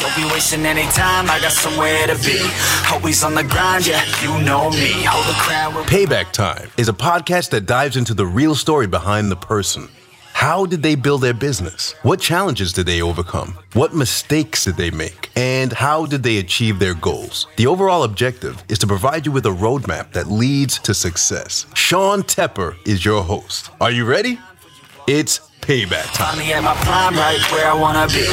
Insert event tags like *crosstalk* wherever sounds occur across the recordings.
Don't be wasting any time, I got somewhere to be. Always on the grind, yeah, you know me. Hold the crown. Payback Time is a podcast that dives into the real story behind the person. How did they build their business? What challenges did they overcome? What mistakes did they make? And how did they achieve their goals? The overall objective is to provide you with a roadmap that leads to success. Sean Tepper is your host. Are you ready? It's payback time. Finally at my prime, right where I wanna be.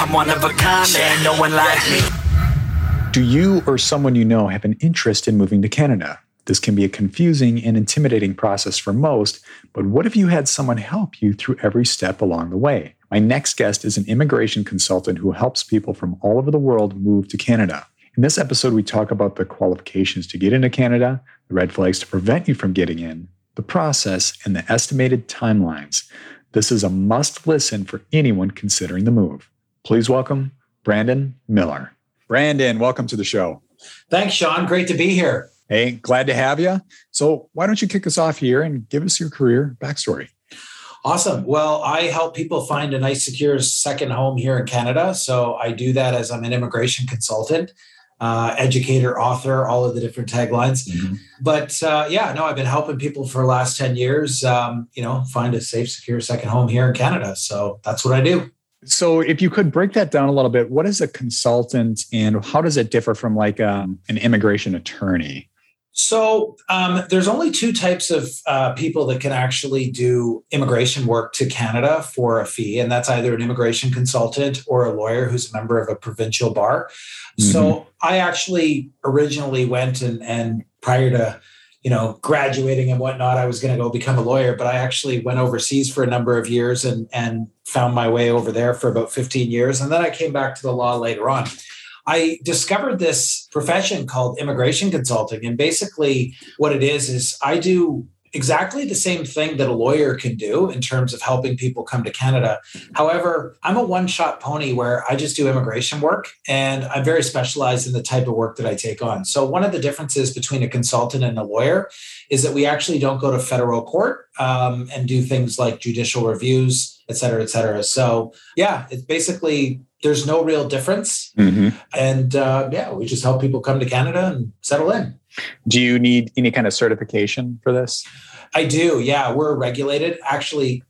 I'm one of a kind, there ain't no one like me. Do you or someone you know have an interest in moving to Canada? This can be a confusing and intimidating process for most, but what if you had someone help you through every step along the way? My next guest is an immigration consultant who helps people from all over the world move to Canada. In this episode, we talk about the qualifications to get into Canada, the red flags to prevent you from getting in, the process, and the estimated timelines. This is a must listen for anyone considering the move. Please welcome Brandon Miller. Brandon, welcome to the show. Thanks, Sean. Great to be here. Hey, glad to have you. So, why don't you kick us off here and give us your career backstory? Awesome. Well, I help people find a nice, secure second home here in Canada. So, I do that as I'm an immigration consultant, uh, educator, author, all of the different taglines. Mm-hmm. But uh, yeah, no, I've been helping people for the last 10 years, um, you know, find a safe, secure second home here in Canada. So, that's what I do. So, if you could break that down a little bit, what is a consultant and how does it differ from like um, an immigration attorney? So um, there's only two types of uh, people that can actually do immigration work to Canada for a fee, and that's either an immigration consultant or a lawyer who's a member of a provincial bar. Mm-hmm. So I actually originally went and and prior to you know graduating and whatnot, I was going to go become a lawyer, but I actually went overseas for a number of years and and found my way over there for about 15 years, and then I came back to the law later on. I discovered this profession called immigration consulting. And basically, what it is, is I do exactly the same thing that a lawyer can do in terms of helping people come to Canada. However, I'm a one shot pony where I just do immigration work and I'm very specialized in the type of work that I take on. So, one of the differences between a consultant and a lawyer is that we actually don't go to federal court um, and do things like judicial reviews, et cetera, et cetera. So, yeah, it's basically there's no real difference. Mm-hmm. And uh, yeah, we just help people come to Canada and settle in. Do you need any kind of certification for this? I do. Yeah, we're regulated. Actually,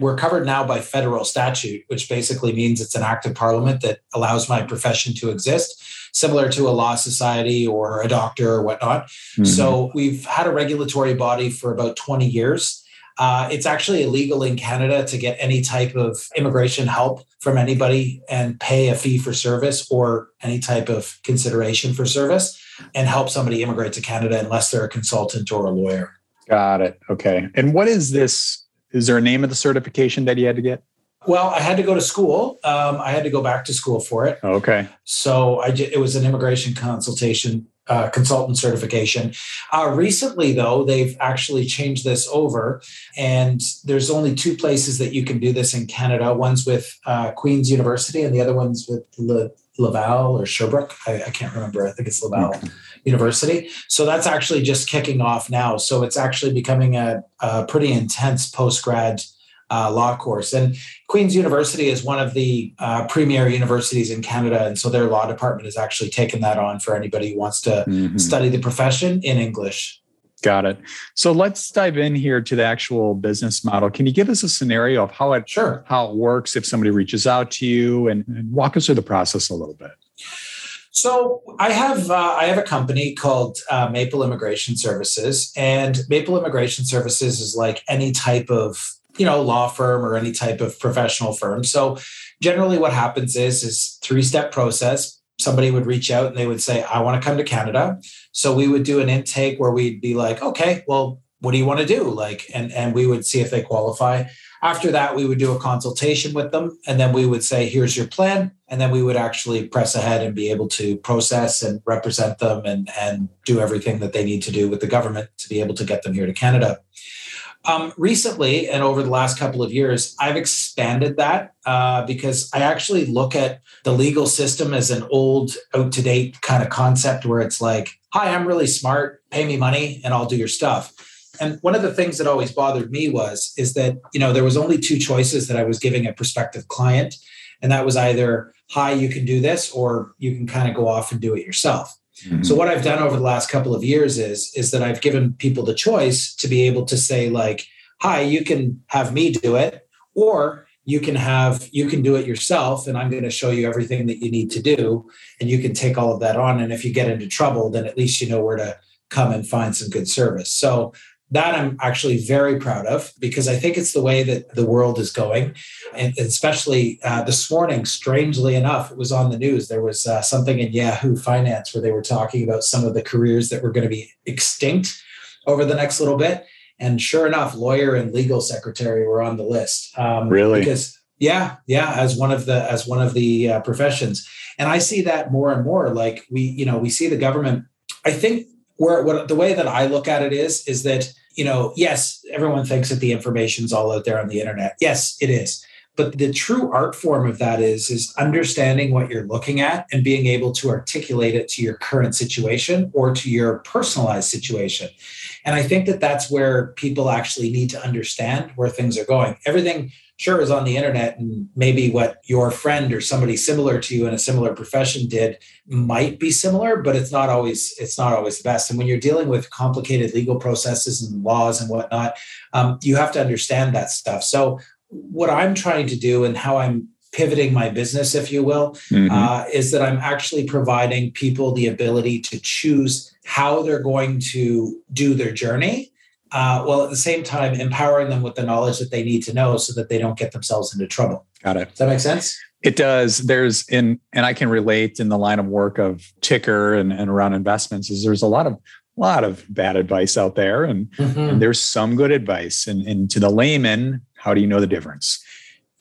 we're covered now by federal statute, which basically means it's an act of parliament that allows my profession to exist, similar to a law society or a doctor or whatnot. Mm-hmm. So we've had a regulatory body for about 20 years. Uh, it's actually illegal in Canada to get any type of immigration help from anybody and pay a fee for service or any type of consideration for service and help somebody immigrate to Canada unless they're a consultant or a lawyer. Got it. Okay. And what is this? Is there a name of the certification that you had to get? Well, I had to go to school. Um, I had to go back to school for it. Okay. So I it was an immigration consultation uh, consultant certification. Uh, recently, though, they've actually changed this over, and there's only two places that you can do this in Canada. One's with uh, Queen's University, and the other one's with Le- Laval or Sherbrooke. I, I, can't remember. I think it's Laval okay. University. So that's actually just kicking off now. So it's actually becoming a, a pretty intense post grad uh, law course. And Queen's University is one of the uh, premier universities in Canada. And so their law department has actually taken that on for anybody who wants to mm-hmm. study the profession in English. Got it. So let's dive in here to the actual business model. Can you give us a scenario of how it sure. how it works if somebody reaches out to you and, and walk us through the process a little bit? So I have uh, I have a company called uh, Maple Immigration Services, and Maple Immigration Services is like any type of you know law firm or any type of professional firm. So generally what happens is is three step process. Somebody would reach out and they would say i want to come to canada. So we would do an intake where we'd be like okay well what do you want to do? Like and and we would see if they qualify. After that we would do a consultation with them and then we would say here's your plan. And then we would actually press ahead and be able to process and represent them and and do everything that they need to do with the government to be able to get them here to canada um, recently, and over the last couple of years, I've expanded that uh, because I actually look at the legal system as an old, out to date kind of concept where it's like, hi, I'm really smart, pay me money, and I'll do your stuff. And one of the things that always bothered me was is that you know there was only two choices that I was giving a prospective client, and that was either hi, you can do this, or you can kind of go off and do it yourself. Mm-hmm. So what I've done over the last couple of years is is that I've given people the choice to be able to say like, "Hi, you can have me do it," or you can have you can do it yourself and i'm going to show you everything that you need to do and you can take all of that on and if you get into trouble then at least you know where to come and find some good service so that i'm actually very proud of because i think it's the way that the world is going and especially uh, this morning strangely enough it was on the news there was uh, something in yahoo finance where they were talking about some of the careers that were going to be extinct over the next little bit and sure enough, lawyer and legal secretary were on the list. Um, really? Because yeah, yeah, as one of the as one of the uh, professions, and I see that more and more. Like we, you know, we see the government. I think where what the way that I look at it is is that you know, yes, everyone thinks that the information's all out there on the internet. Yes, it is. But the true art form of that is is understanding what you're looking at and being able to articulate it to your current situation or to your personalized situation. And I think that that's where people actually need to understand where things are going. Everything sure is on the internet and maybe what your friend or somebody similar to you in a similar profession did might be similar but it's not always it's not always the best and when you're dealing with complicated legal processes and laws and whatnot um, you have to understand that stuff so what i'm trying to do and how i'm pivoting my business if you will mm-hmm. uh, is that i'm actually providing people the ability to choose how they're going to do their journey uh, while at the same time empowering them with the knowledge that they need to know so that they don't get themselves into trouble. Got it. Does that make sense? It does. There's in, and I can relate in the line of work of Tykr and, and around investments is there's a lot of lot of bad advice out there and, mm-hmm. and there's some good advice. And, and to the layman, how do you know the difference?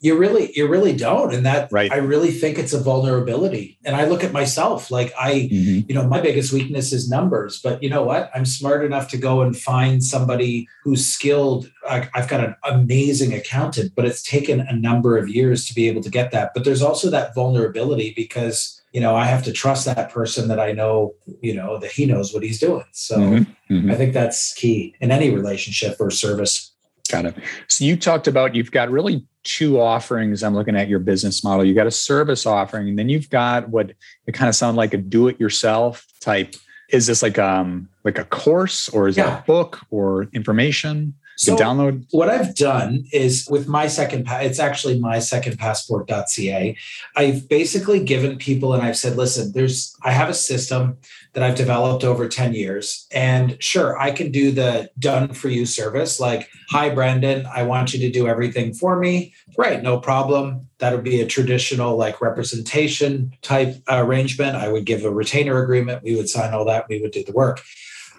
You really you really don't and that right. i really think it's a vulnerability and i look at myself like i mm-hmm. you know my biggest weakness is numbers but you know what i'm smart enough to go and find somebody who's skilled i've got an amazing accountant but it's taken a number of years to be able to get that but there's also that vulnerability because you know i have to trust that person that i know you know that he knows what he's doing so mm-hmm. Mm-hmm. i think that's key in any relationship or service Got it. So you talked about you've got really two offerings. I'm looking at your business model. You got a service offering, and then you've got what it kind of sound like a do-it-yourself type. Is this like um like a course or is yeah. it a book or information? So download? What I've done is with my second, it's actually my second passport.ca. I've basically given people and I've said, listen, there's, I have a system that I've developed over 10 years. And sure, I can do the done for you service like, hi, Brandon, I want you to do everything for me. Right, no problem. That would be a traditional like representation type uh, arrangement. I would give a retainer agreement. We would sign all that. We would do the work.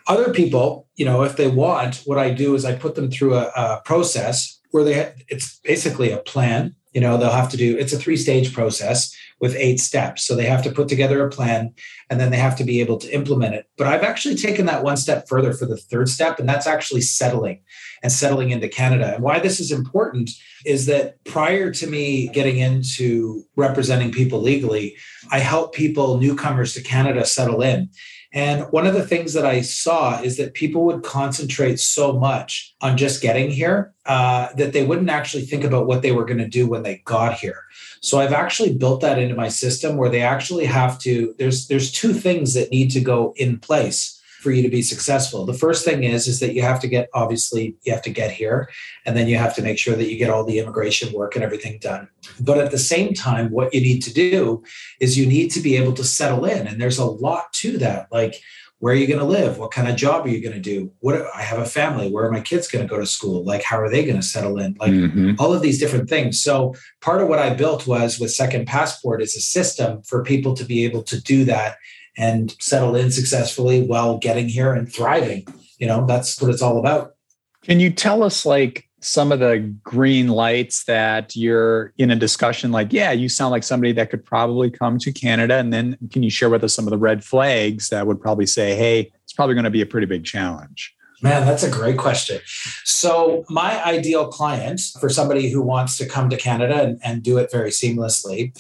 Other people, you know, if they want, what I do is I put them through a, a process where they ha- it's basically a plan. You know, they'll have to do it's a three stage process with eight steps. So they have to put together a plan and then they have to be able to implement it. But I've actually taken that one step further for the third step, and that's actually settling and settling into Canada. And why this is important is that prior to me getting into representing people legally, I help people, newcomers to Canada, settle in. And one of the things that I saw is that people would concentrate so much on just getting here uh, that they wouldn't actually think about what they were going to do when they got here. So I've actually built that into my system where they actually have to. There's there's two things that need to go in place for you to be successful. The first thing is is that you have to get obviously you have to get here and then you have to make sure that you get all the immigration work and everything done. But at the same time what you need to do is you need to be able to settle in and there's a lot to that. Like where are you going to live? What kind of job are you going to do? What i have a family. Where are my kids going to go to school? Like how are they going to settle in? Like mm-hmm. all of these different things. So part of what i built was with second passport is a system for people to be able to do that and settle in successfully while getting here and thriving. You know, that's what it's all about. Can you tell us like some of the green lights that you're in a discussion like, yeah, you sound like somebody that could probably come to Canada. And then can you share with us some of the red flags that would probably say, hey, it's probably going to be a pretty big challenge? Man, that's a great question. So, my ideal client for somebody who wants to come to Canada and, and do it very seamlessly,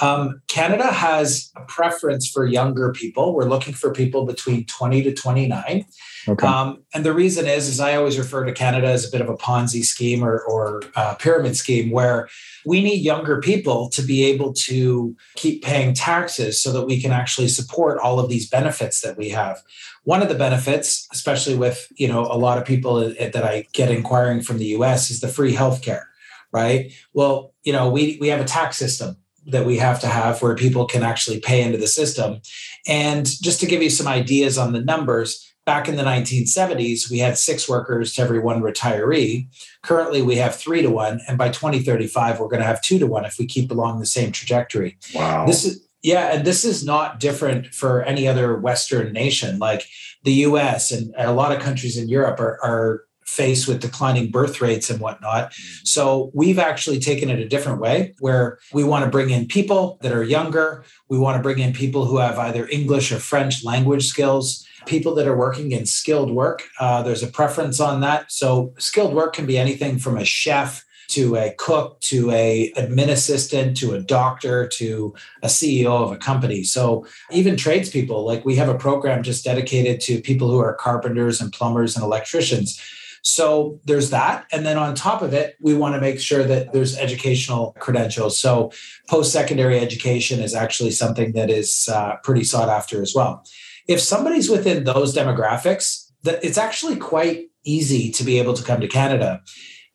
um, Canada has a preference for younger people. We're looking for people between 20 to 29. Okay. Um, and the reason is, is I always refer to Canada as a bit of a Ponzi scheme or, or uh, pyramid scheme where we need younger people to be able to keep paying taxes so that we can actually support all of these benefits that we have. One of the benefits, especially with you know a lot of people that I get inquiring from the US, is the free healthcare, right? Well, you know we we have a tax system that we have to have where people can actually pay into the system. And just to give you some ideas on the numbers, back in the 1970s, we had six workers to every one retiree. Currently, we have three to one. And by 2035, we're going to have two to one if we keep along the same trajectory. Wow. This is, yeah, and this is not different for any other Western nation. Like the US and a lot of countries in Europe are, are faced with declining birth rates and whatnot. So we've actually taken it a different way where we want to bring in people that are younger. We want to bring in people who have either English or French language skills, people that are working in skilled work. Uh, there's a preference on that. So skilled work can be anything from a chef to a cook to a admin assistant to a doctor to a ceo of a company so even tradespeople like we have a program just dedicated to people who are carpenters and plumbers and electricians so there's that. And then on top of it, we want to make sure that there's educational credentials. So post secondary education is actually something that is uh, pretty sought after as well. If somebody's within those demographics, that it's actually quite easy to be able to come to Canada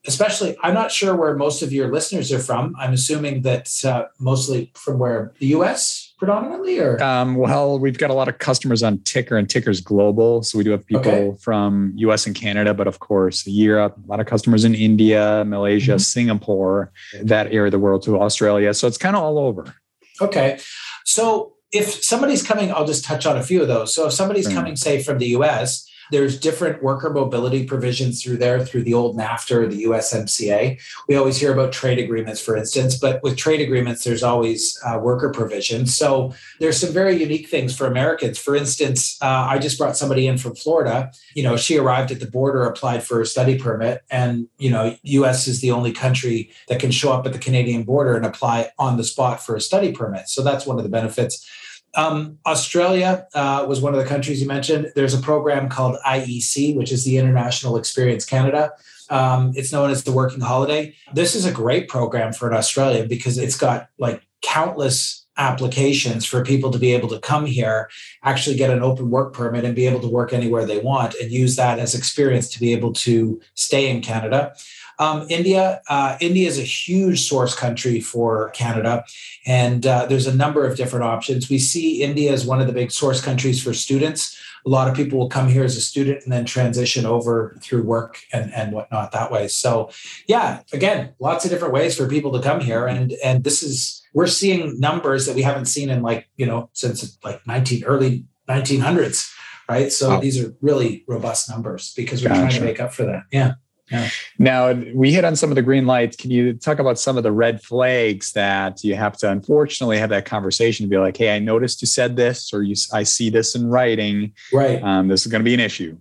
especially i'm not sure where most of your listeners are from. I'm assuming that uh, mostly from where the us predominantly or? Um, well we've got a lot of customers on Tykr and Tykr's global. So we do have people okay. from us and canada but of course europe a lot of customers in india malaysia mm-hmm. singapore that area of the world to australia. So it's kind of all over. Okay. So if somebody's coming i'll just touch on a few of those. So if somebody's mm-hmm. coming say from the us there's different worker mobility provisions through there, through the old NAFTA or the USMCA. We always hear about trade agreements, for instance, but with trade agreements, there's always uh, worker provisions. So there's some very unique things for Americans. For instance, uh, I just brought somebody in from Florida. You know, she arrived at the border, applied for a study permit, and you know, U.S. is the only country that can show up at the Canadian border and apply on the spot for a study permit. So that's one of the benefits. Um, Australia uh, was one of the countries you mentioned. There's a program called IEC, which is the International Experience Canada. Um, it's known as the Working Holiday. This is a great program for an Australian because it's got like countless applications for people to be able to come here, actually get an open work permit and be able to work anywhere they want and use that as experience to be able to stay in Canada. Um, India, uh, India is a huge source country for Canada, and uh, there's a number of different options. We see India as one of the big source countries for students. A lot of people will come here as a student and then transition over through work and, and whatnot that way. So, yeah, again, lots of different ways for people to come here, and and this is we're seeing numbers that we haven't seen in like you know since like 19 early 1900s, right? So these are really robust numbers because we're gotcha. trying to make up for that. Yeah. Yeah. Now we hit on some of the green lights. Can you talk about some of the red flags that you have to unfortunately have that conversation to be like, "Hey, I noticed you said this, or you, I see this in writing. Right. Um, this is going to be an issue."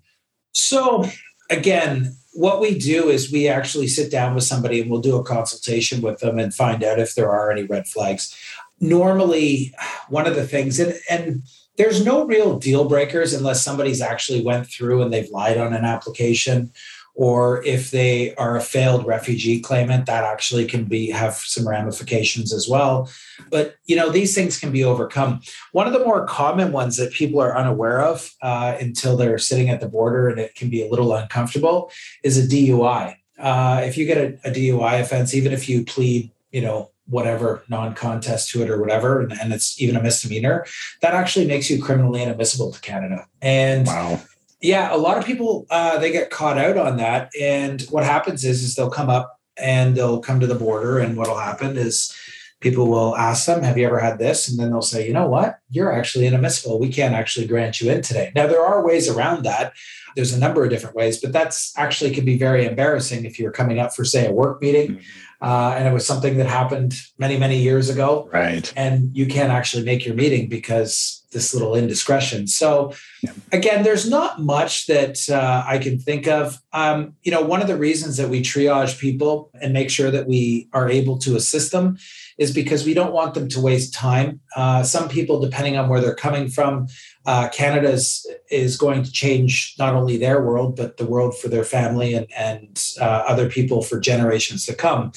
So again, what we do is we actually sit down with somebody and we'll do a consultation with them and find out if there are any red flags. Normally, one of the things, and, and there's no real deal breakers unless somebody's actually went through and they've lied on an application or if they are a failed refugee claimant that actually can be have some ramifications as well. But you know these things can be overcome. One of the more common ones that people are unaware of uh, until they're sitting at the border and it can be a little uncomfortable is a dui uh, if you get a, a dui offense even if you plead you know whatever non-contest to it or whatever and, and, it's even a misdemeanor that actually makes you criminally inadmissible to canada. And wow yeah, a lot of people uh, they get caught out on that, and what happens is is they'll come up and they'll come to the border, and what'll happen is people will ask them, "Have you ever had this?" And then they'll say, "You know what? You're actually inadmissible. We can't actually grant you in today." Now there are ways around that. There's a number of different ways, but that's actually can be very embarrassing if you're coming up for say a work meeting. Mm-hmm. Uh, and it was something that happened many, many years ago. Right. And you can't actually make your meeting because this little indiscretion. So yeah. again, there's not much that uh, I can think of. Um, you know, one of the reasons that we triage people and make sure that we are able to assist them is because we don't want them to waste time. Uh, some people, depending on where they're coming from, uh, Canada is, going to change not only their world, but the world for their family and, and uh, other people for generations to come.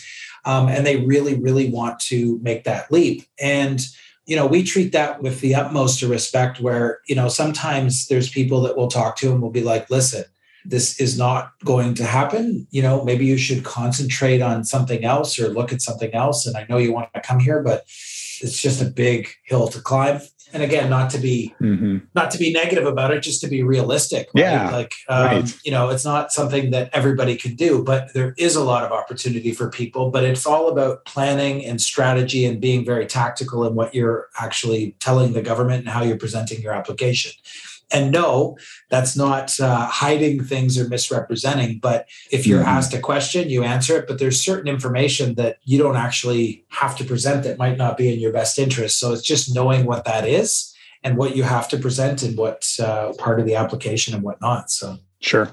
um, and they really, really want to make that leap. And you know, we treat that with the utmost respect. Where you know, sometimes there's people that we'll talk to and we'll be like, "Listen, this is not going to happen. You know, maybe you should concentrate on something else or look at something else. And I know you want to come here, but it's just a big hill to climb and again not to be mm-hmm. not to be negative about it just to be realistic right? yeah like um, right. you know it's not something that everybody can do but there is a lot of opportunity for people but it's all about planning and strategy and being very tactical in what you're actually telling the government and how you're presenting your application and no, that's not uh, hiding things or misrepresenting. But if you're mm-hmm. asked a question, you answer it. But there's certain information that you don't actually have to present that might not be in your best interest. So it's just knowing what that is and what you have to present and what uh, part of the application and whatnot. So sure.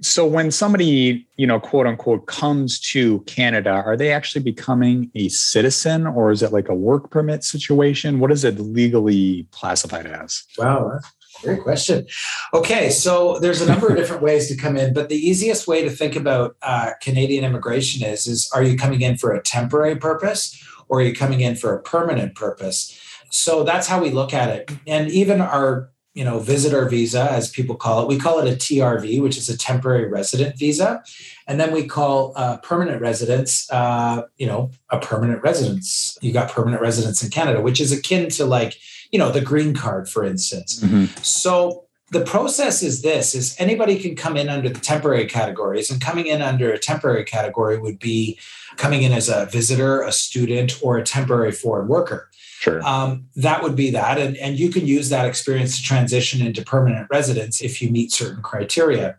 So when somebody, you know, quote unquote, comes to Canada, are they actually becoming a citizen or is it like a work permit situation? What is it legally classified as? Wow, Great question. Okay, so there's a number of *laughs* different ways to come in, but the easiest way to think about uh, Canadian immigration is: is are you coming in for a temporary purpose, or are you coming in for a permanent purpose? So that's how we look at it. And even our you know visitor visa as people call it we call it a trv which is a temporary resident visa and then we call uh, permanent residence uh, you know a permanent residence you got permanent residence in canada which is akin to like you know the green card for instance mm-hmm. so the process is this is anybody can come in under the temporary categories and coming in under a temporary category would be coming in as a visitor a student or a temporary foreign worker Sure. Um, that would be that. And, and you can use that experience to transition into permanent residence if you meet certain criteria.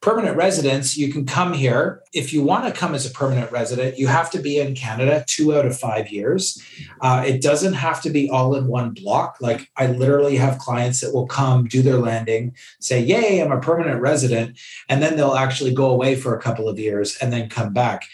Permanent residents, you can come here. If you want to come as a permanent resident, you have to be in Canada two out of five years. Uh, it doesn't have to be all in one block. Like I literally have clients that will come, do their landing, say, Yay, I'm a permanent resident. And then they'll actually go away for a couple of years and then come back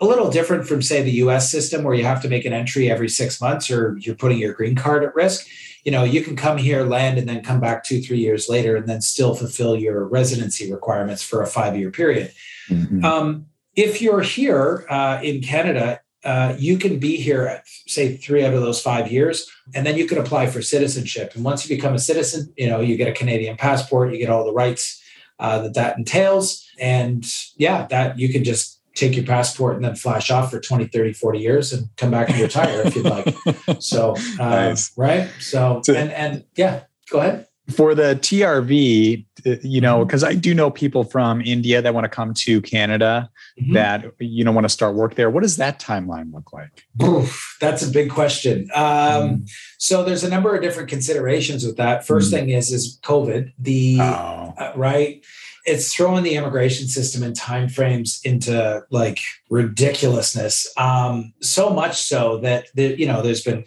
a little different from say the US system where you have to make an entry every 6 months or you're putting your green card at risk you know you can come here land and then come back 2 3 years later and then still fulfill your residency requirements for a 5 year period. Mm-hmm. um, if you're here uh, in Canada uh, you can be here at say three out of those five years and then you can apply for citizenship. And once you become a citizen you know you get a canadian passport you get all the rights uh, that that entails. And yeah that you can just take your passport and then flash off for 20 30 40 years and come back and retire if you'd like *laughs* so um, nice. right so and and yeah go ahead for the trv uh, you know because i do know people from india that want to come to canada mm-hmm. that you know want to start work there what does that timeline look like Oof, that's a big question um, mm. so there's a number of different considerations with that first mm. thing is is covid the oh. uh, right it's throwing the immigration system and timeframes into like ridiculousness. Um, so much so that the, you know there's been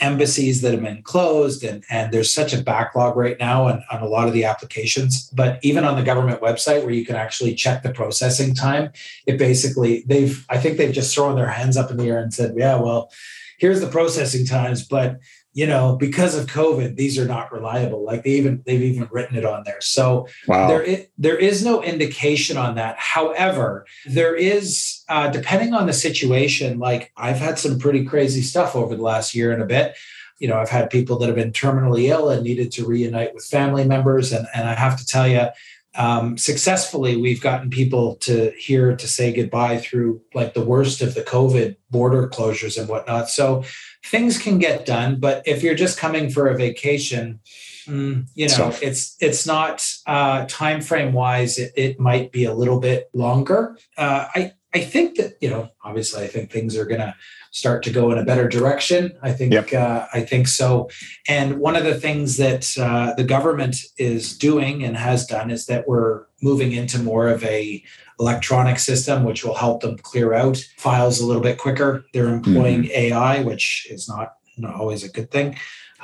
embassies that have been closed and, and there's such a backlog right now on, on a lot of the applications but even on the government website where you can actually check the processing time it basically they've i think they've just thrown their hands up in the air and said yeah well here's the processing times but you know, because of COVID, these are not reliable. Like they even they've even written it on there. So wow. there is, there is no indication on that. However, there is uh, depending on the situation. Like I've had some pretty crazy stuff over the last year and a bit. You know, I've had people that have been terminally ill and needed to reunite with family members, and and I have to tell you, um, successfully we've gotten people to here to say goodbye through like the worst of the covid border closures and whatnot so things can get done but if you're just coming for a vacation mm, you know so, it's it's not uh, time frame wise it, it, might be a little bit longer uh, i i think that you know obviously i think things are gonna start to go in a better direction. I think yep. uh, I think so. And one of the things that uh, the government is doing and has done is that we're moving into more of a electronic system, which will help them clear out files a little bit quicker. They're employing mm-hmm. AI, which is not, not always a good thing.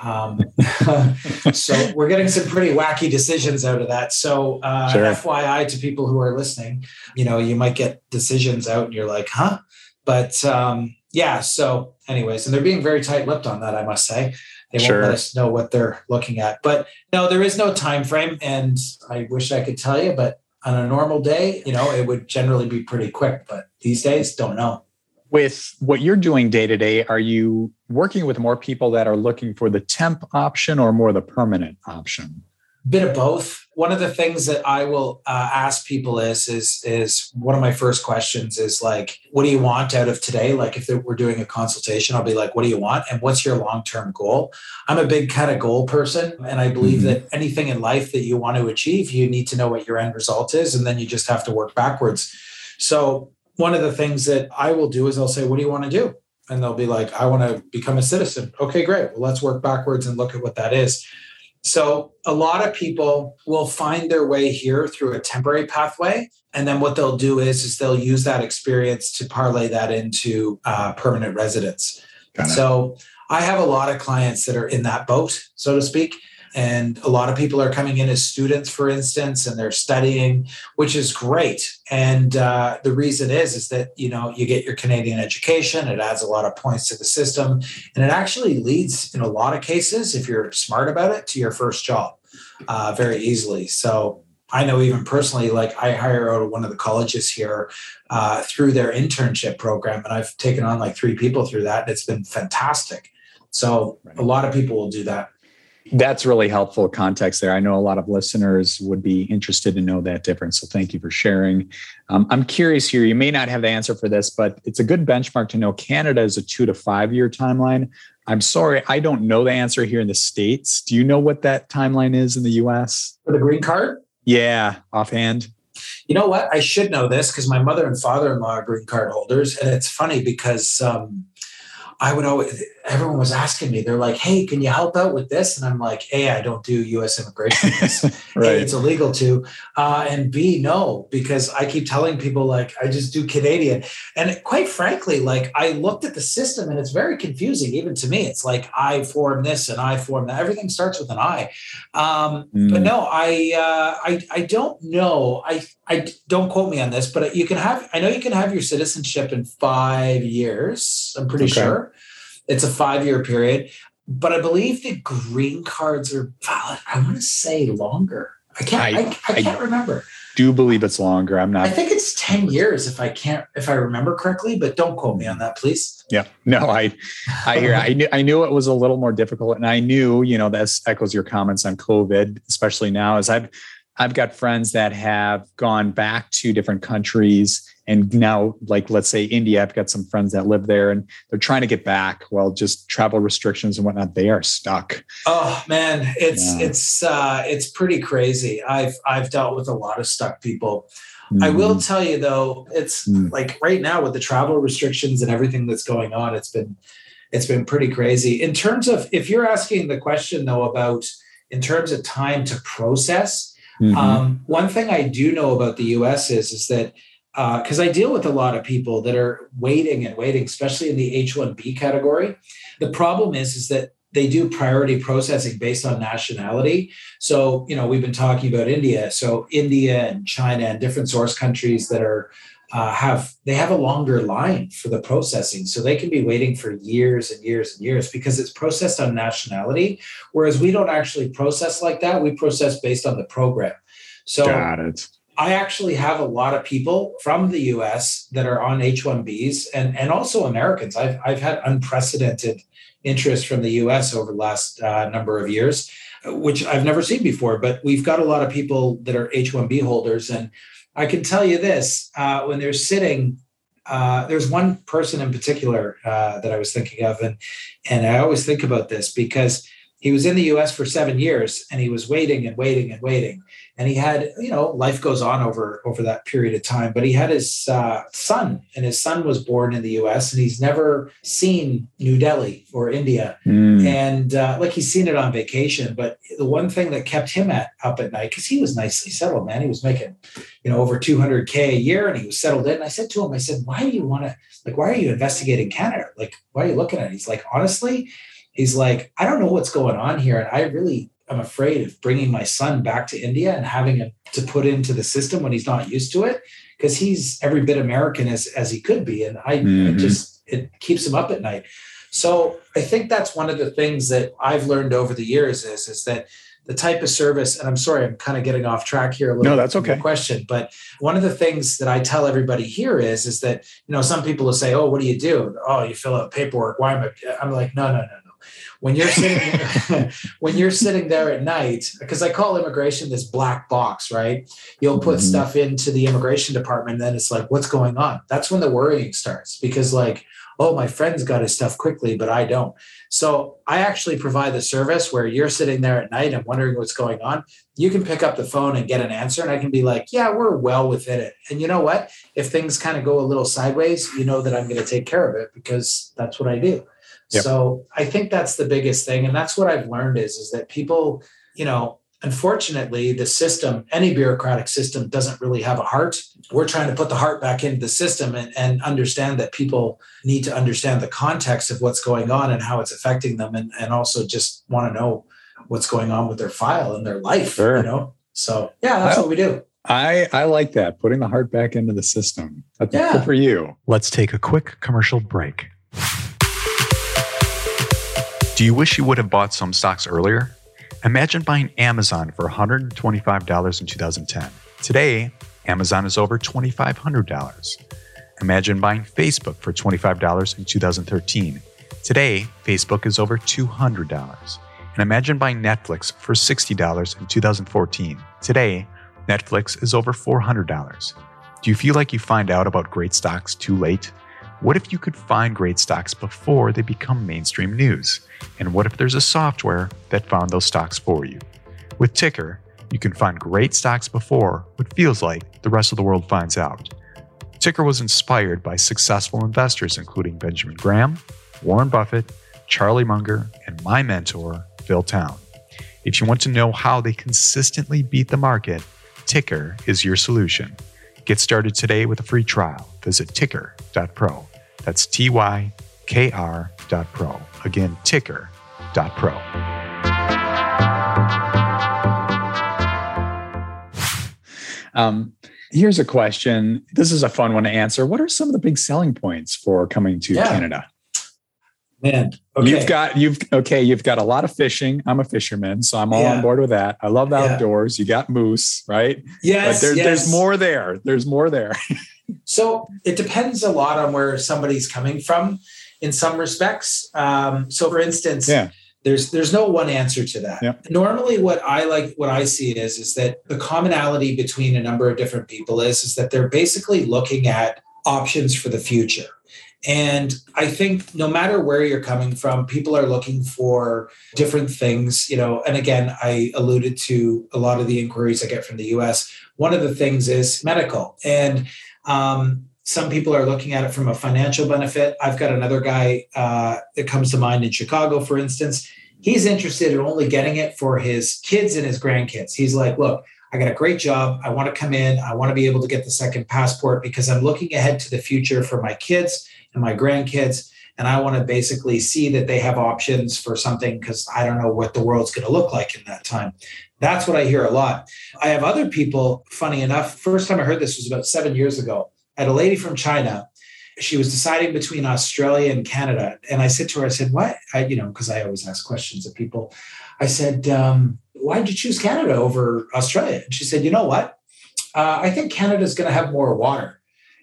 Um, *laughs* so we're getting some pretty wacky decisions out of that. So uh, sure. FYI to people who are listening, you know, you might get decisions out and you're like, huh? But um, yeah, so anyways, and they're being very tight-lipped on that, I must say. They won't let us know what they're looking at. But no, there is no time frame, and I wish I could tell you, but on a normal day, you know, it would generally be pretty quick. But these days, don't know. with what you're doing day to day, are you working with more people that are looking for the temp option or more the permanent option? Bit of both. One of the things that I will uh, ask people is is is one of my first questions is like, what do you want out of today? Like, if we're doing a consultation, I'll be like, what do you want, and what's your long term goal? I'm a big kind of goal person, and I believe mm-hmm. that anything in life that you want to achieve, you need to know what your end result is, and then you just have to work backwards. So one of the things that I will do is I'll say, What do you want to do? And they'll be like, I want to become a citizen. Okay, great. Well, let's work backwards and look at what that is. So, a lot of people will find their way here through a temporary pathway. And then what they'll do is, is they'll use that experience to parlay that into uh, permanent residence. So, I have a lot of clients that are in that boat, so to speak and a lot of people are coming in as students for instance and they're studying which is great and uh, the reason is is that you know you get your canadian education it adds a lot of points to the system and it actually leads in a lot of cases if you're smart about it to your first job uh, very easily so I know even personally, like I hire out of one of the colleges here uh, through their internship program, and I've taken on like three people through that, and it's been fantastic. So right. a lot of people will do that. That's really helpful context there. I know a lot of listeners would be interested to know that difference. So thank you for sharing. Um, I'm curious here. You may not have the answer for this, but it's a good benchmark to know. Canada is a two to five year timeline. I'm sorry, I don't know the answer here in the States. Do you know what that timeline is in the US? For the green card? Yeah, offhand. You know what? I should know this because my mother and father in law are green card holders. And it's funny because um, I would always, everyone was asking me, they're like, hey, can you help out with this? And I'm like, A, I don't do US immigration. *laughs* right. A, it's illegal to. Uh, and B, no, because I keep telling people, like, I just do Canadian. And quite frankly, like, I looked at the system and it's very confusing, even to me. It's like, I form this and I form that. Everything starts with an I. Um, mm. But no, I, uh, I, I don't know. I, I don't quote me on this, but you can have, I know you can have your citizenship in five years. I'm pretty okay. sure. It's a five year period, but I believe the green cards are valid. I want to say longer. I can't. I, I, I can't I remember. Do believe it's longer. I'm not. I think it's ten years if I can't if I remember correctly, but don't quote me on that, please. Yeah. No, I, I hear. I knew. I knew it was a little more difficult, and I knew, you know, this echoes your comments on COVID, especially now, as I've I've got friends that have gone back to different countries and now like let's say india i've got some friends that live there and they're trying to get back well just travel restrictions and whatnot they are stuck oh man it's yeah. it's uh it's pretty crazy i've i've dealt with a lot of stuck people mm. i will mm-hmm. tell you though it's mm. like right now with the travel restrictions and everything that's going on it's been it's been pretty crazy in terms of if you're asking the question though about in terms of time to process mm-hmm. um, one thing i do know about the us is is that because uh, I deal with a lot of people that are waiting and waiting, especially in the H-1B category. The problem is, is that they do priority processing based on nationality. So, you know, we've been talking about India. So, India and China and different source countries that are uh, have they have a longer line for the processing, so they can be waiting for years and years and years because it's processed on nationality. Whereas we don't actually process like that; we process based on the program. So, got it. I actually have a lot of people from the US that are on H1Bs and, and also Americans. I've, I've had unprecedented interest from the US over the last uh, number of years, which I've never seen before. But we've got a lot of people that are H1B holders. And I can tell you this uh, when they're sitting, uh, there's one person in particular uh, that I was thinking of. And, and I always think about this because he was in the US for seven years and he was waiting and waiting and waiting and he had you know life goes on over over that period of time but he had his uh, son and his son was born in the us and he's never seen new delhi or india. Mm. and uh, like he's seen it on vacation but the one thing that kept him at up at night because he was nicely settled man he was making you know over 200k a year and he was settled in and i said to him i said why do you want to like why are you investigating canada? Like why are you looking at it? He's like honestly he's like i don't know what's going on here and i really I'm afraid of bringing my son back to India and having him to put into the system when he's not used to it because he's every bit American as as he could be, and I mm-hmm. just it keeps him up at night. So I think that's one of the things that I've learned over the years is is that the type of service, and I'm sorry, I'm kind of getting off track here a little. No, that's okay. Question, but one of the things that I tell everybody here is, is that you know some people will say, "Oh, what do you do? Oh, you fill out paperwork." Why am I? I'm like, no, no, no. When you're sitting, there, *laughs* when you're sitting there at night, because I call immigration this black box, right? You'll put mm-hmm. stuff into the immigration department, then it's like, what's going on? That's when the worrying starts, because like oh, my friend's got his stuff quickly, but I don't. So I actually provide the service where you're sitting there at night and wondering what's going on. You can pick up the phone and get an answer, and I can be like, yeah, we're well within it. And you know what? If things kind of go a little sideways, you know that I'm going to take care of it because that's what I do. Yep. So I think that's the biggest thing. And that's what I've learned is, is that people, you know, unfortunately, the system, any bureaucratic system, doesn't really have a heart. We're trying to put the heart back into the system and, and, understand that people need to understand the context of what's going on and how it's affecting them, and, and also just want to know what's going on with their file and their life. Sure. You know, so yeah, that's I, what we do. I I like that putting the heart back into the system. That's yeah. good for you. Let's take a quick commercial break. Do you wish you would have bought some stocks earlier? Imagine buying Amazon for $125 in 2010. Today, Amazon is over $2,500. Imagine buying Facebook for $25 in 2013. Today, Facebook is over $200. And imagine buying Netflix for $60 in 2014. Today, Netflix is over $400. Do you feel like you find out about great stocks too late? What if you could find great stocks before they become mainstream news? And what if there's a software that found those stocks for you? With Tykr, you can find great stocks before what feels like the rest of the world finds out. Tykr was inspired by successful investors including Benjamin Graham, Warren Buffett, Charlie Munger, and my mentor, Phil Town. If you want to know how they consistently beat the market, Tykr is your solution. Get started today with a free trial. Visit tykr.pro. That's T Y K R dot pro. Again, tykr dot pro. Um, here's a question. This is a fun one to answer. What are some of the big selling points for coming to yeah. Canada? Man, okay. you've got you've okay. You've got a lot of fishing. I'm a fisherman, so I'm all yeah. on board with that. I love the yeah. outdoors. You got moose, right? Yes, but yes. there's more there. There's more there. *laughs* So it depends a lot on where somebody's coming from in some respects. Um, so for instance, yeah. there's there's no one answer to that. Yeah. Normally what I like what I see is is that the commonality between a number of different people is is that they're basically looking at options for the future. And I think no matter where you're coming from, people are looking for different things, you know. And again, I alluded to a lot of the inquiries I get from the US. One of the things is medical. And um, some people are looking at it from a financial benefit. I've got another guy uh, that comes to mind in Chicago, for instance. He's interested in only getting it for his kids and his grandkids. He's like, look, I got a great job. I want to come in. I want to be able to get the second passport because I'm looking ahead to the future for my kids and my grandkids. And I want to basically see that they have options for something because I don't know what the world's going to look like in that time. That's what I hear a lot. I have other people, funny enough, first time I heard this was about seven years ago. I had a lady from China. She was deciding between Australia and Canada. And I said to her, I said, what? I, you know, because I always ask questions of people. I said, um, why did you choose Canada over Australia? And she said, you know what? Uh, I think Canada is going to have more water.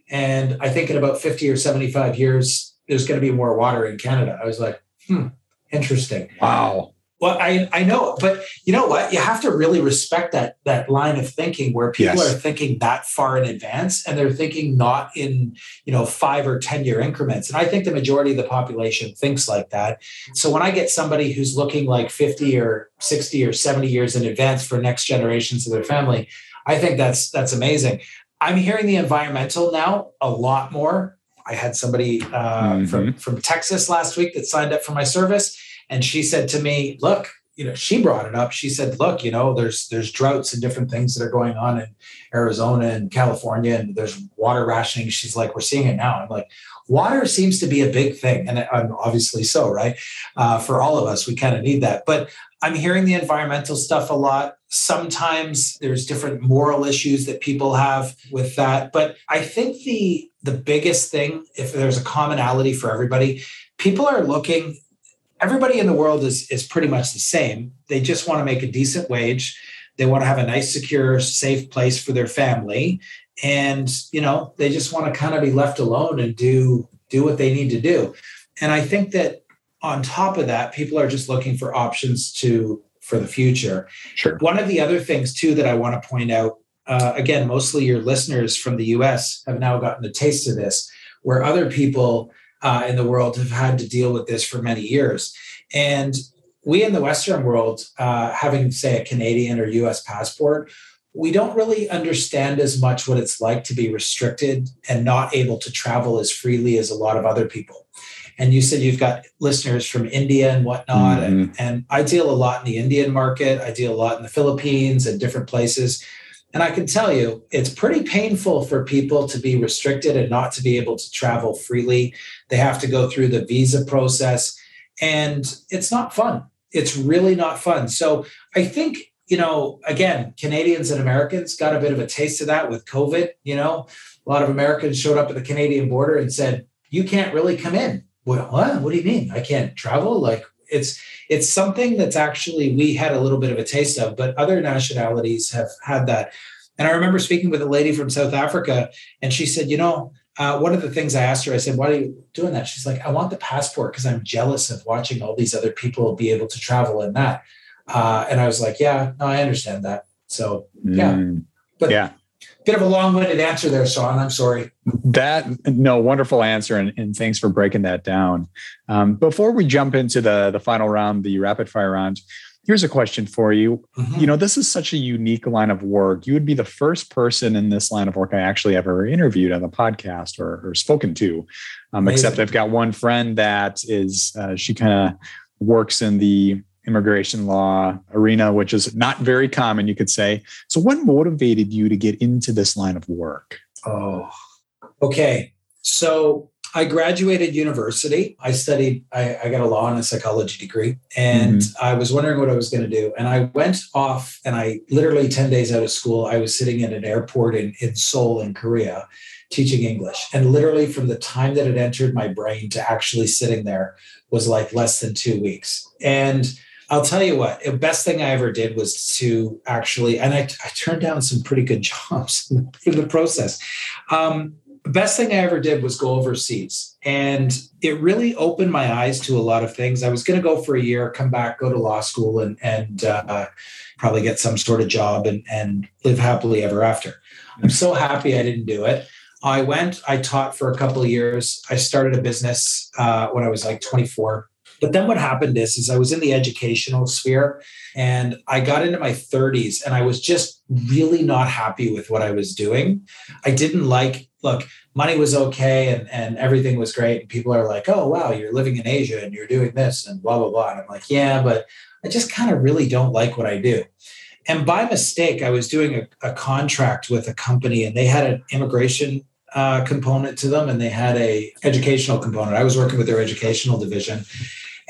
And I think in about 50 or 75 years, there's going to be more water in Canada. I was like, hmm, interesting. Wow. Well, I, I know, but you know what? You have to really respect that that line of thinking where people yes. are thinking that far in advance and they're thinking not in, you know, five or 10 year increments. And I think the majority of the population thinks like that. So when I get somebody who's looking like 50 or 60 or 70 years in advance for next generations of their family, I think that's that's amazing. I'm hearing the environmental now a lot more. I had somebody uh, mm-hmm. from from Texas last week that signed up for my service and she said to me, look, you know, she brought it up. She said, look, you know, there's there's droughts and different things that are going on in Arizona and California, and there's water rationing. She's like, we're seeing it now. I'm like, water seems to be a big thing. And I'm obviously so, right? Uh, for all of us, we kind of need that. But I'm hearing the environmental stuff a lot. Sometimes there's different moral issues that people have with that. But I think the the biggest thing, if there's a commonality for everybody, people are looking everybody in the world is is pretty much the same. They just want to make a decent wage. They want to have a nice, secure, safe place for their family, and you know they just want to kind of be left alone and do do what they need to do. And I think that on top of that, people are just looking for options to for the future. Sure. One of the other things too that I want to point out, uh, again, mostly your listeners from the U.S. have now gotten a taste of this, where other people uh, in the world have had to deal with this for many years, and we in the Western world, uh, having say a Canadian or U.S. passport, we don't really understand as much what it's like to be restricted and not able to travel as freely as a lot of other people. And you said you've got listeners from India and whatnot. Mm-hmm. And, and I deal a lot in the Indian market, I deal a lot in the Philippines and different places. And I can tell you, it's pretty painful for people to be restricted and not to be able to travel freely. They have to go through the visa process, and it's not fun. It's really not fun. So I think you know, again, Canadians and Americans got a bit of a taste of that with COVID. You know, a lot of Americans showed up at the Canadian border and said, "You can't really come in." Well, what? What do you mean? I can't travel? Like it's it's something that's actually we had a little bit of a taste of, but other nationalities have had that. And I remember speaking with a lady from South Africa, and she said, "You know." Uh, one of the things I asked her, I said, Why are you doing that? She's like, I want the passport because I'm jealous of watching all these other people be able to travel in that. Uh, and I was like, yeah, no, I understand that. So yeah, mm, but yeah, bit of a long-winded answer there, Sean. I'm sorry. That no, wonderful answer, and, and thanks for breaking that down. Um, before we jump into the the final round, the rapid fire round, here's a question for you. Mm-hmm. You know, this is such a unique line of work. You would be the first person in this line of work I actually ever interviewed on the podcast or, or spoken to. Um, except I've got one friend that is uh, she kind of works in the immigration law arena, which is not very common, you could say. So, what motivated you to get into this line of work? Oh, okay. So, I graduated university. I studied, I, I got a law and a psychology degree, and mm-hmm. I was wondering what I was going to do. And I went off, and I literally 10 days out of school, I was sitting in an airport in, in Seoul, in Korea, teaching English. And literally, from the time that it entered my brain to actually sitting there was like less than two weeks. And I'll tell you what, the best thing I ever did was to actually, and I, I turned down some pretty good *laughs* jobs for the process. Um, the best thing I ever did was go overseas. And it really opened my eyes to a lot of things. I was going to go for a year, come back, go to law school, and, and uh, probably get some sort of job and, and live happily ever after. I'm so happy I didn't do it. I went, I taught for a couple of years. I started a business uh, when I was like 24 but then what happened is, is I was in the educational sphere and I got into my 30s and I was just really not happy with what I was doing. I didn't like, look, money was okay and, and everything was great. And people are like, oh, wow, you're living in Asia and you're doing this and blah, blah, blah. And I'm like, yeah, but I just kind of really don't like what I do. And by mistake, I was doing a, a contract with a company and they had an immigration uh, component to them and they had a educational component. I was working with their educational division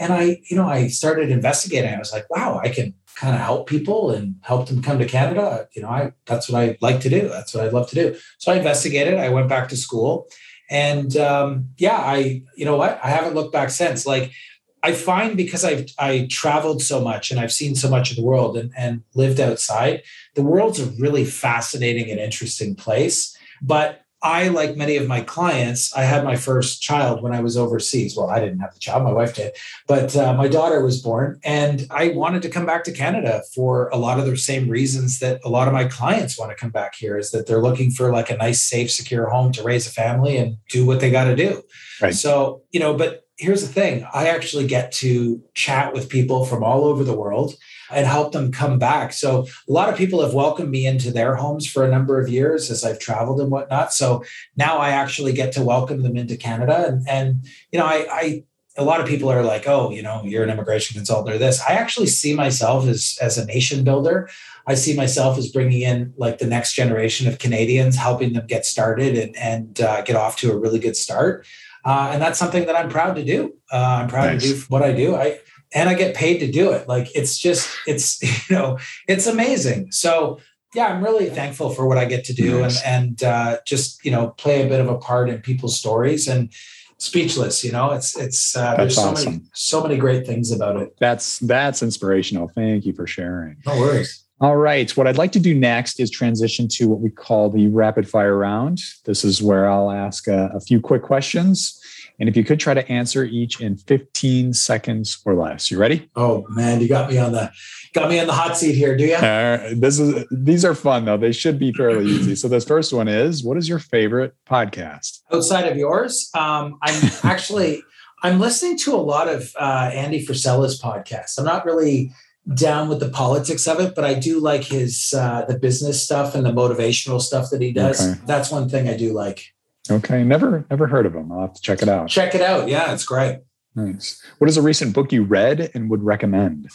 and I, you know, I started investigating. I was like, wow, I can kind of help people and help them come to Canada. You know, I that's what I like to do. That's what I love to do. So I investigated. I went back to school, and um, yeah, I, you know what, I haven't looked back since. Like, I find because I've I traveled so much and I've seen so much of the world and, and lived outside, the world's a really fascinating and interesting place. But I, like many of my clients, I had my first child when I was overseas. Well, I didn't have the child, my wife did, but uh, my daughter was born. And I wanted to come back to Canada for a lot of the same reasons that a lot of my clients want to come back here is that they're looking for like a nice, safe, secure home to raise a family and do what they got to do. Right. So, you know, but here's the thing I actually get to chat with people from all over the world and help them come back. So a lot of people have welcomed me into their homes for a number of years as I've traveled and whatnot. So now I actually get to welcome them into Canada. And, and you know, I, I a lot of people are like, oh, you know, you're an immigration consultant or this. I actually see myself as, as a nation builder. I see myself as bringing in like the next generation of Canadians, helping them get started and, and uh, get off to a really good start. Uh, and that's something that I'm proud to do. Uh, I'm proud nice. to do what I do. I and I get paid to do it. Like it's just, it's, *laughs* you know, it's amazing. So yeah, I'm really thankful for what I get to do nice. and, and uh, just, you know, play a bit of a part in people's stories. And speechless. You know, it's it's uh, there's so awesome. many so many great things about it. That's that's inspirational. Thank you for sharing. No worries. All right. What I'd like to do next is transition to what we call the rapid fire round. This is where I'll ask a, a few quick questions. And if you could try to answer each in 15 seconds or less. You ready? Oh man, you got me on the got me on the hot seat here. Do you? Uh, this is these are fun though. They should be fairly *clears throat* easy. So this first one is what is your favorite podcast? Outside of yours, um, I'm *laughs* actually I'm listening to a lot of uh, Andy Frisella's podcast. I'm not really down with the politics of it, but I do like his uh, the business stuff and the motivational stuff that he does. Okay. That's one thing I do like. Okay. Never never heard of them. I'll have to check it out. Check it out. Yeah, it's great. Nice. What is a recent book you read and would recommend?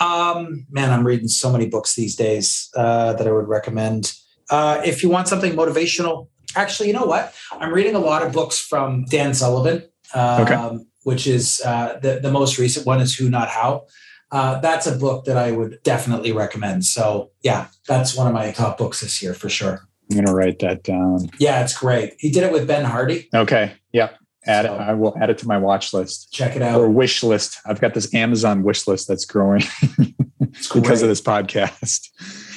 Um, man, I'm reading so many books these days uh, that I would recommend. Uh, if you want something motivational, actually, you know what? I'm reading a lot of books from Dan Sullivan, um, Okay. which is uh, the the most recent one is Who Not How. Uh, that's a book that I would definitely recommend. So yeah, that's one of my top books this year for sure. I'm gonna write that down. Yeah, it's great. He did it with Ben Hardy. Okay. Yep. Add it. I will add it to my watch list Check it out. or wish list. I've got this Amazon wish list that's growing *laughs* because of this podcast.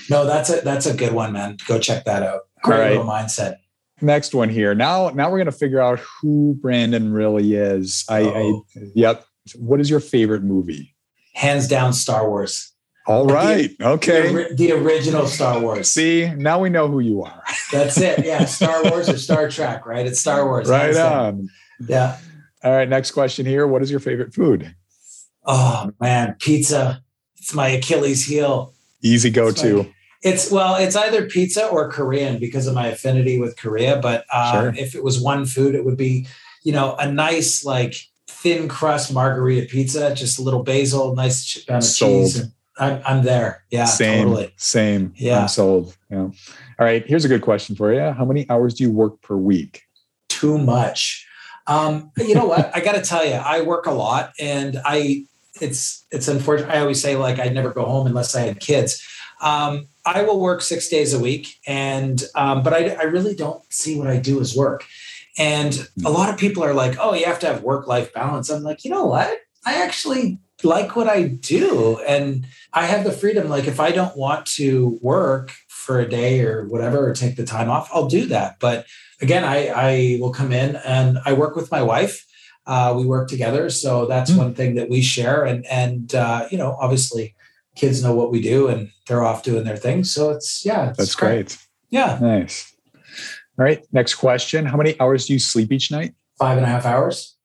No, that's a that's a good one, man. Go check that out. Great right. little mindset. Next one here. Now, now we're gonna figure out who Brandon really is. I, Oh. I yep. What is your favorite movie? Hands down, Star Wars. All The- right. The, Okay. the original Star Wars. See, now we know who you are. *laughs* That's it. Yeah, Star Wars or Star Trek, right? It's Star Wars. right on. Yeah. All right. Next question here. What is your favorite food? Oh man, pizza. It's my Achilles heel. Easy go to. It's well, it's either pizza or Korean because of my affinity with Korea. But um, Sure. if it was one food, it would be, you know, a nice like thin crust margarita pizza, just a little basil, nice ch- Sold. cheese. and I'm I'm there. Yeah, same. totally. Same. Yeah. I'm sold. Yeah. All right. Here's a good question for you. How many hours do you work per week? too much. Um, you know what? *laughs* I got to tell you, I work a lot, and I it's it's unfortunate. I always say like I'd never go home unless I had kids. Um, I will work six days a week, and um, but I, I really don't see what I do as work. And a lot of people are like, "Oh, you have to have work life balance." I'm like, you know what? I actually like what I do, and I have the freedom. Like, if I don't want to work for a day or whatever, or take the time off, I'll do that. But again, I, I will come in and I work with my wife. Uh, we work together, so that's Mm. one thing that we share. And and uh, you know, obviously, kids know what we do, and they're off doing their thing. So it's yeah, it's That's great. Yeah, Nice. All right. Next question. How many hours do you sleep each night? five and a half hours.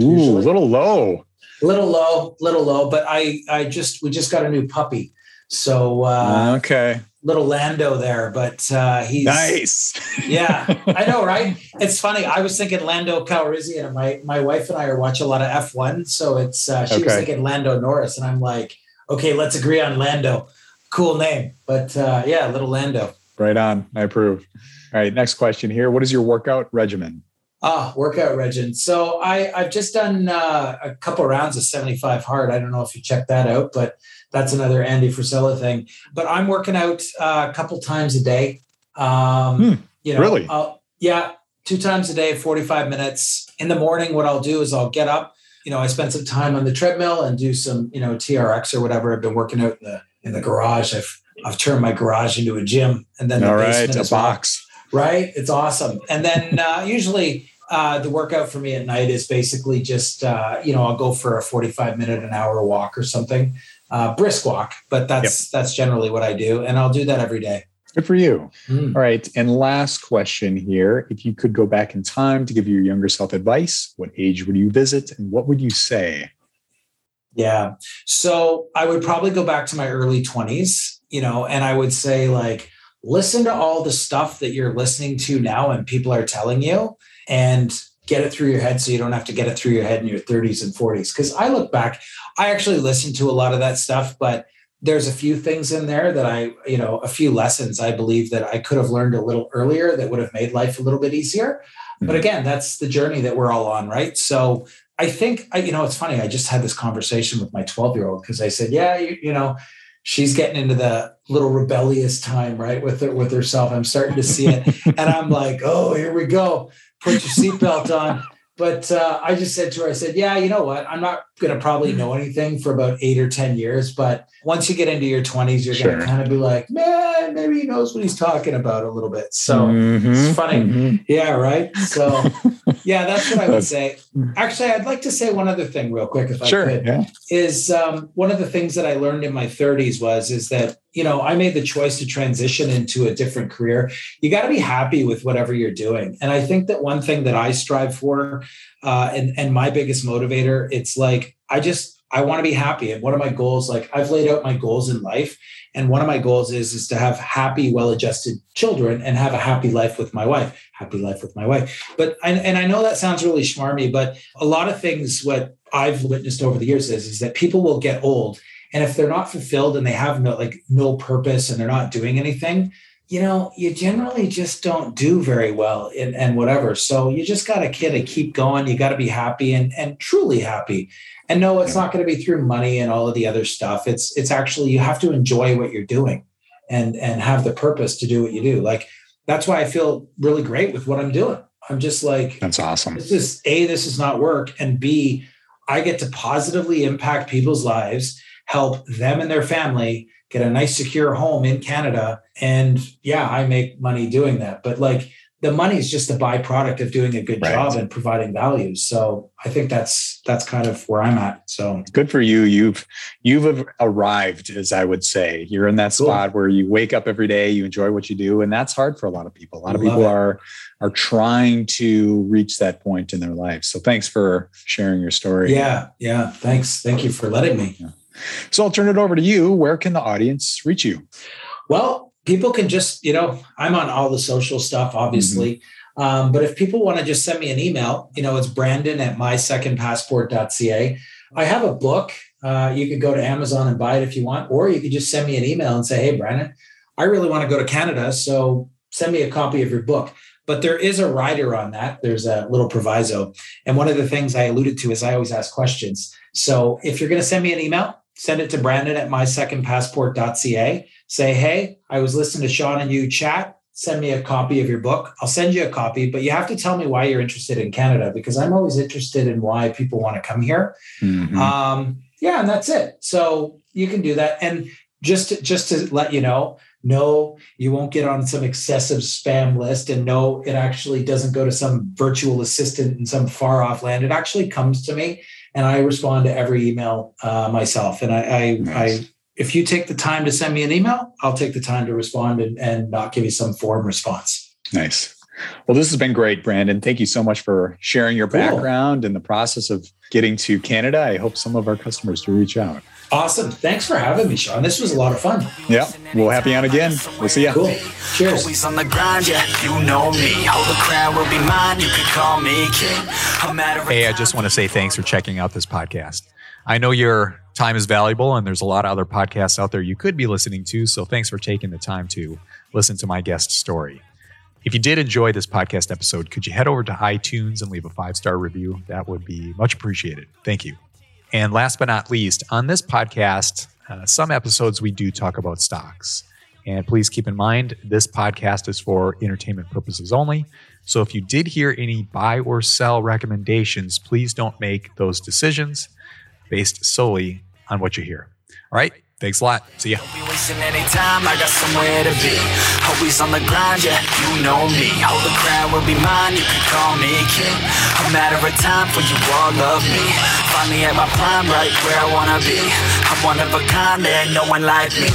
Ooh, a little low. Little low, little low. But I I just we just got a new puppy, so uh, okay. little Lando there. But uh, he's Nice. Yeah, I know, *laughs* right? It's funny. I was thinking Lando Calrissian, and my my wife and I are watch a lot of F one, so it's uh, she was thinking Lando Norris, and I'm like, okay, let's agree on Lando. Cool name, but uh, yeah, little Lando. Right on. I approve. All right. Next question here. What is your workout regimen? Ah, workout regimen. So I I've just done uh, a couple rounds of 75 hard. I don't know if you checked that out, but that's another Andy Frisella thing. But I'm working out uh, a couple times a day. Um, Hmm, you know, really? I'll- yeah, two times a day, 45 minutes. In the morning, what I'll do is I'll get up. You know, I spend some time on the treadmill and do some, you know, TRX or whatever. I've been working out in the in the garage. I've I've turned my garage into a gym, and then the All right. basement A as well box. right? It's awesome. And then uh, usually uh, the workout for me at night is basically just uh, you know I'll go for a forty-five minute, an hour walk or something, uh, brisk walk. But that's that's generally what I do, and I'll do that every day. Good for you. Mm. All right. And last question here. If you could go back in time to give your younger self advice, what age would you visit and what would you say? Yeah. So I would probably go back to my early 20s, you know, and I would say, like, listen to all the stuff that you're listening to now and people are telling you and get it through your head so you don't have to get it through your head in your 30s and 40s. Because I look back, I actually listened to a lot of that stuff, but there's a few things in there that I, you know, a few lessons I believe that I could have learned a little earlier that would have made life a little bit easier. But Mhm. again, that's the journey that we're all on, right? So I think, I, you know, it's funny. I just had this conversation with my 12 year old because I said, yeah, you, you know, she's getting into the little rebellious time, right? With her, with herself. I'm starting to see it. and I'm like, oh, here we go. Put your seatbelt on. but uh, I just said to her, I said, yeah, you know what? I'm not going to probably know anything for about eight or 10 years. But once you get into your 20s, you're sure. going to kind of be like, man, maybe he knows what he's talking about a little bit. So mm-hmm. it's funny. Mm-hmm. Yeah, right. So, *laughs* yeah, that's what I would say. Actually, I'd like to say one other thing real quick, if sure, I could. Yeah. Is um, one of the things that I learned in my 30s was, is that you know, I made the choice to transition into a different career. You got to be happy with whatever you're doing. And I think that one thing that I strive for, uh, and, and my biggest motivator, it's like, I just, I want to be happy. And one of my goals, like I've laid out my goals in life. And one of my goals is, is to have happy, well-adjusted children and have a happy life with my wife, happy life with my wife. But, and, and I know that sounds really schmarmy, but a lot of things, what I've witnessed over the years is, is that people will get old and if they're not fulfilled and they have no like no purpose and they're not doing anything, you know, you generally just don't do very well in, and whatever. So you just got to kind of keep going. You got to be happy and, and truly happy. And no, it's not going to be through money and all of the other stuff. It's, it's actually, you have to enjoy what you're doing and, and have the purpose to do what you do. Like, that's why I feel really great with what I'm doing. I'm just like, that's awesome. This is A, this is not work. And B, I get to positively impact people's lives help them and their family get a nice secure home in Canada. And yeah, I make money doing that. But like the money is just a byproduct of doing a good right. job and providing value. So I think that's that's kind of where I'm at. So good for you. You've you've arrived, as I would say. You're in that spot cool. where you wake up every day, you enjoy what you do, and that's hard for a lot of people. A lot of people it. are are trying to reach that point in their life. So thanks for sharing your story. Yeah, yeah. Thanks. Thank you for letting me. Yeah. So I'll turn it over to you. Where can the audience reach you? Well, people can just, you know, I'm on all the social stuff, obviously. Mm-hmm. Um, but if people want to just send me an email, you know, it's brandon at mysecondpassport.ca. I have a book. Uh, you could go to Amazon and buy it if you want, or you could just send me an email and say, hey, Brandon, I really want to go to Canada. So send me a copy of your book. But there is a rider on that. There's a little proviso. And one of the things I alluded to is I always ask questions. So if you're going to send me an email, send it to Brandon at mysecondpassport.ca. Say, hey, I was listening to Sean and you chat. Send me a copy of your book. I'll send you a copy, but you have to tell me why you're interested in Canada because I'm always interested in why people want to come here. Mm-hmm. Um, yeah, and that's it. So you can do that. And just to, just to let you know, no, you won't get on some excessive spam list, and no, it actually doesn't go to some virtual assistant in some far off land. It actually comes to me and I respond to every email uh, myself. And I, I, nice. I, if you take the time to send me an email, I'll take the time to respond and, and not give you some form response. Nice. Well, this has been great, Brandon. Thank you so much for sharing your cool. background and the process of getting to Canada. I hope some of our customers do reach out. Awesome. Thanks for having me, Sean. This was a lot of fun. Yeah. We'll have you on again. We'll see you. Cool. Cheers. Always on the grind, yeah, you know me. Hold the crown will be mine. You can call me king. Hey, I just want to say thanks for checking out this podcast. I know your time is valuable and there's a lot of other podcasts out there you could be listening to. So thanks for taking the time to listen to my guest story. If you did enjoy this podcast episode, could you head over to iTunes and leave a five star review? That would be much appreciated. Thank you. And last but not least, on this podcast, uh, some episodes we do talk about stocks. And please keep in mind, this podcast is for entertainment purposes only. So if you did hear any buy or sell recommendations, please don't make those decisions based solely on what you hear. All right. Thanks a lot. See ya. wasting any time, I got somewhere to be. Always on the grind, yeah, you know me. Hold the crown will be mine, you can call me king. A matter of time for you all love me. Finally at my prime, right where I wanna be. I'm one of a kind, there ain't no one like me.